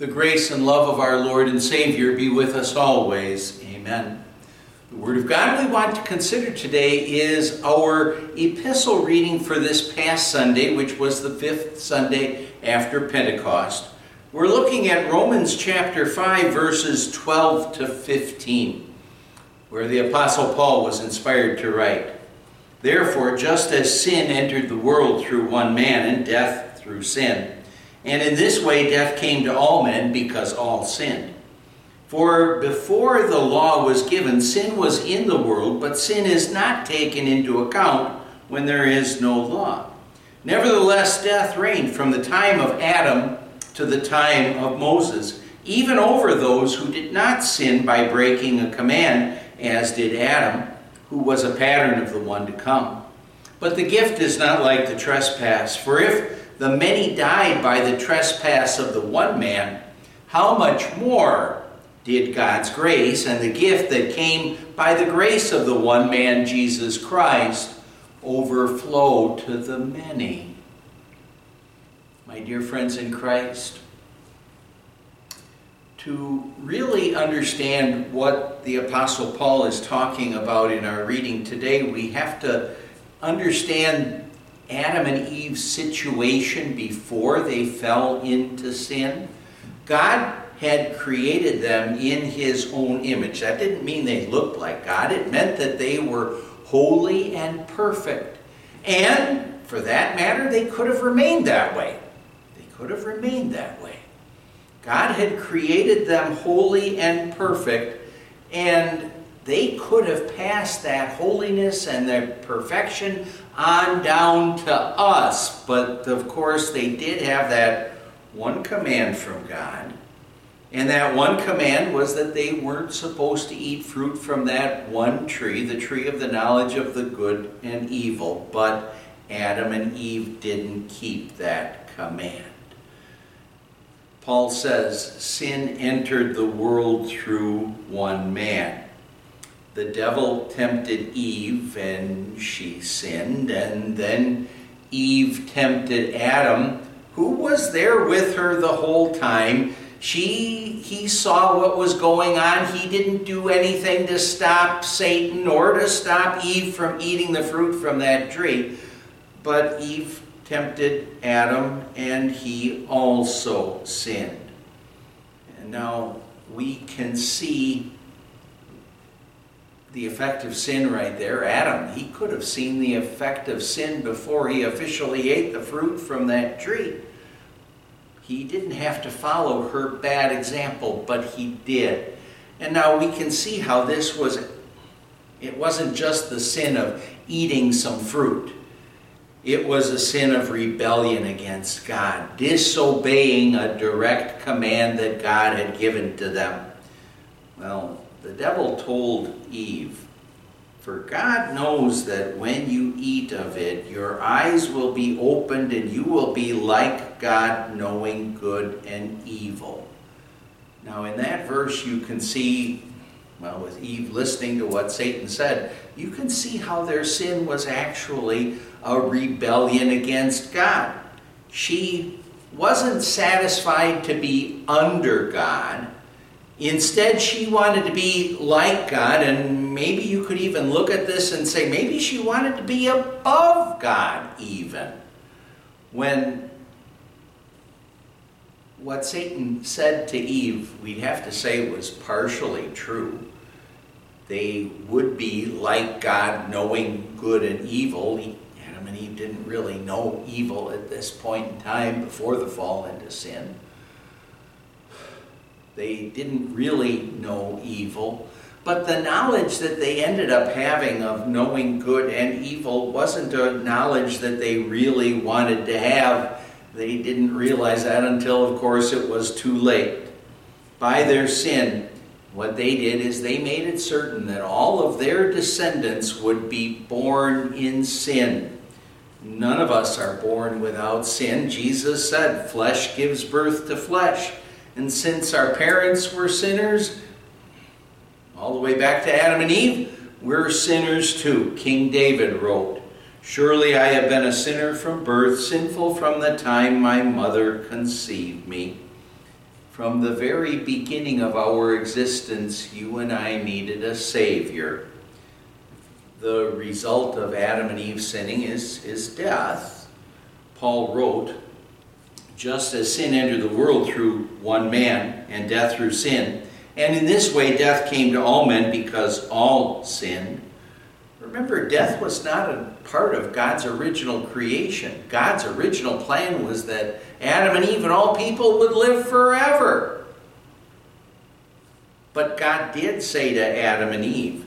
The grace and love of our Lord and Savior be with us always. Amen. The Word of God we want to consider today is our epistle reading for this past Sunday, which was the fifth Sunday after Pentecost. We're looking at Romans chapter 5, verses 12 to 15, where the Apostle Paul was inspired to write Therefore, just as sin entered the world through one man, and death through sin, and in this way, death came to all men because all sinned. For before the law was given, sin was in the world, but sin is not taken into account when there is no law. Nevertheless, death reigned from the time of Adam to the time of Moses, even over those who did not sin by breaking a command, as did Adam, who was a pattern of the one to come. But the gift is not like the trespass, for if the many died by the trespass of the one man, how much more did God's grace and the gift that came by the grace of the one man, Jesus Christ, overflow to the many? My dear friends in Christ, to really understand what the Apostle Paul is talking about in our reading today, we have to understand Adam and Eve's situation before they fell into sin. God had created them in his own image. That didn't mean they looked like God, it meant that they were holy and perfect. And for that matter, they could have remained that way. They could have remained that way. God had created them holy and perfect, and they could have passed that holiness and that perfection on down to us. But of course, they did have that one command from God. And that one command was that they weren't supposed to eat fruit from that one tree, the tree of the knowledge of the good and evil. But Adam and Eve didn't keep that command. Paul says, Sin entered the world through one man the devil tempted Eve and she sinned, and then Eve tempted Adam, who was there with her the whole time. She, he saw what was going on. He didn't do anything to stop Satan or to stop Eve from eating the fruit from that tree. But Eve tempted Adam, and he also sinned. And now we can see the effect of sin right there. Adam, he could have seen the effect of sin before he officially ate the fruit from that tree. He didn't have to follow her bad example, but he did. And now we can see how this was, it wasn't just the sin of eating some fruit. It was a sin of rebellion against God, disobeying a direct command that God had given to them. Well, the devil told Eve, For God knows that when you eat of it, your eyes will be opened and you will be like God, knowing good and evil. Now, in that verse, you can see, well, with Eve listening to what Satan said, you can see how their sin was actually a rebellion against God. She wasn't satisfied to be under God Instead, she wanted to be like God, and maybe you could even look at this and say maybe she wanted to be above God, even. When what Satan said to Eve, we'd have to say was partially true. They would be like God, knowing good and evil. Adam and Eve didn't really know evil at this point in time before the fall into sin. They didn't really know evil. But the knowledge that they ended up having of knowing good and evil wasn't a knowledge that they really wanted to have. They didn't realize that until, of course, it was too late. By their sin, what they did is they made it certain that all of their descendants would be born in sin. None of us are born without sin. Jesus said, Flesh gives birth to flesh. And since our parents were sinners, all the way back to Adam and Eve, we're sinners too. King David wrote, Surely I have been a sinner from birth, sinful from the time my mother conceived me. From the very beginning of our existence, you and I needed a Savior. The result of Adam and Eve sinning is, is death. Paul wrote, just as sin entered the world through one man, and death through sin, and in this way death came to all men because all sinned. Remember, death was not a part of God's original creation. God's original plan was that Adam and Eve and all people would live forever. But God did say to Adam and Eve,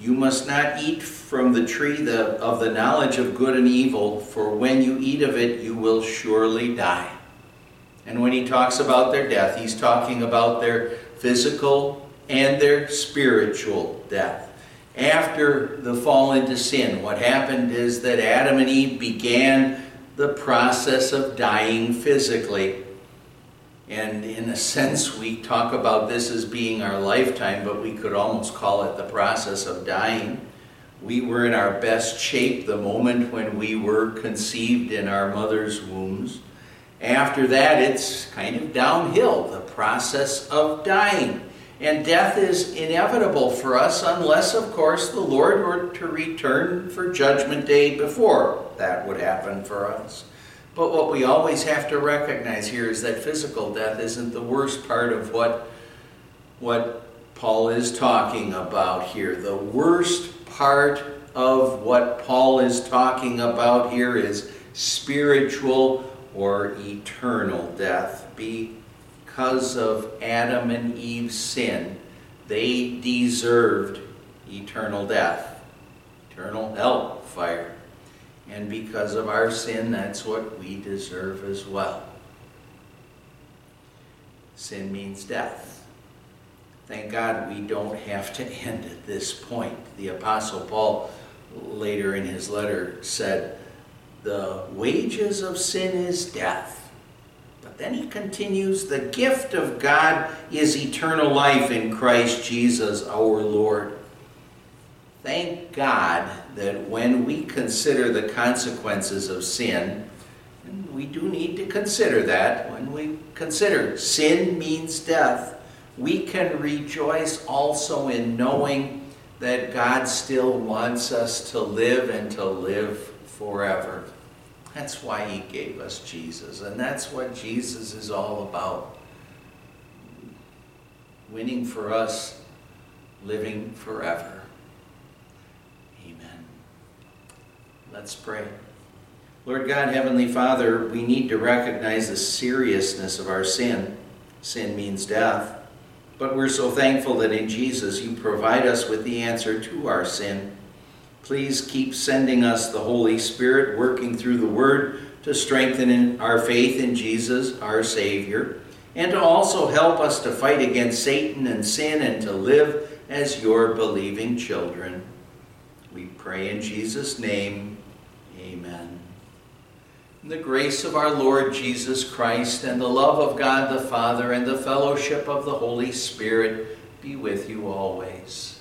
You must not eat from the tree the, of the knowledge of good and evil, for when you eat of it, you will surely die. And when he talks about their death, he's talking about their physical and their spiritual death. After the fall into sin, what happened is that Adam and Eve began the process of dying physically. And in a sense, we talk about this as being our lifetime, but we could almost call it the process of dying. We were in our best shape the moment when we were conceived in our mother's wombs. After that, it's kind of downhill, the process of dying. And death is inevitable for us unless, of course, the Lord were to return for Judgment Day before that would happen for us. But what we always have to recognize here is that physical death isn't the worst part of what, what Paul is talking about here. The worst part of what Paul is talking about here is spiritual or eternal death. Because of Adam and Eve's sin, they deserved eternal death, eternal hell fire. And because of our sin, that's what we deserve as well. Sin means death. Thank God we don't have to end at this point. The Apostle Paul, later in his letter, said, the wages of sin is death. But then he continues, the gift of God is eternal life in Christ Jesus our Lord. Thank God that when we consider the consequences of sin, we do need to consider that, when we consider sin means death, we can rejoice also in knowing that God still wants us to live and to live forever. That's why he gave us Jesus. And that's what Jesus is all about. Winning for us, living forever. Amen. Let's pray. Lord God, Heavenly Father, we need to recognize the seriousness of our sin. Sin means death. But we're so thankful that in Jesus you provide us with the answer to our sin. Please keep sending us the Holy Spirit, working through the Word to strengthen our faith in Jesus, our Savior, and to also help us to fight against Satan and sin and to live as your believing children. We pray in Jesus' name. Amen. the grace of our Lord Jesus Christ and the love of God the Father and the fellowship of the Holy Spirit be with you always.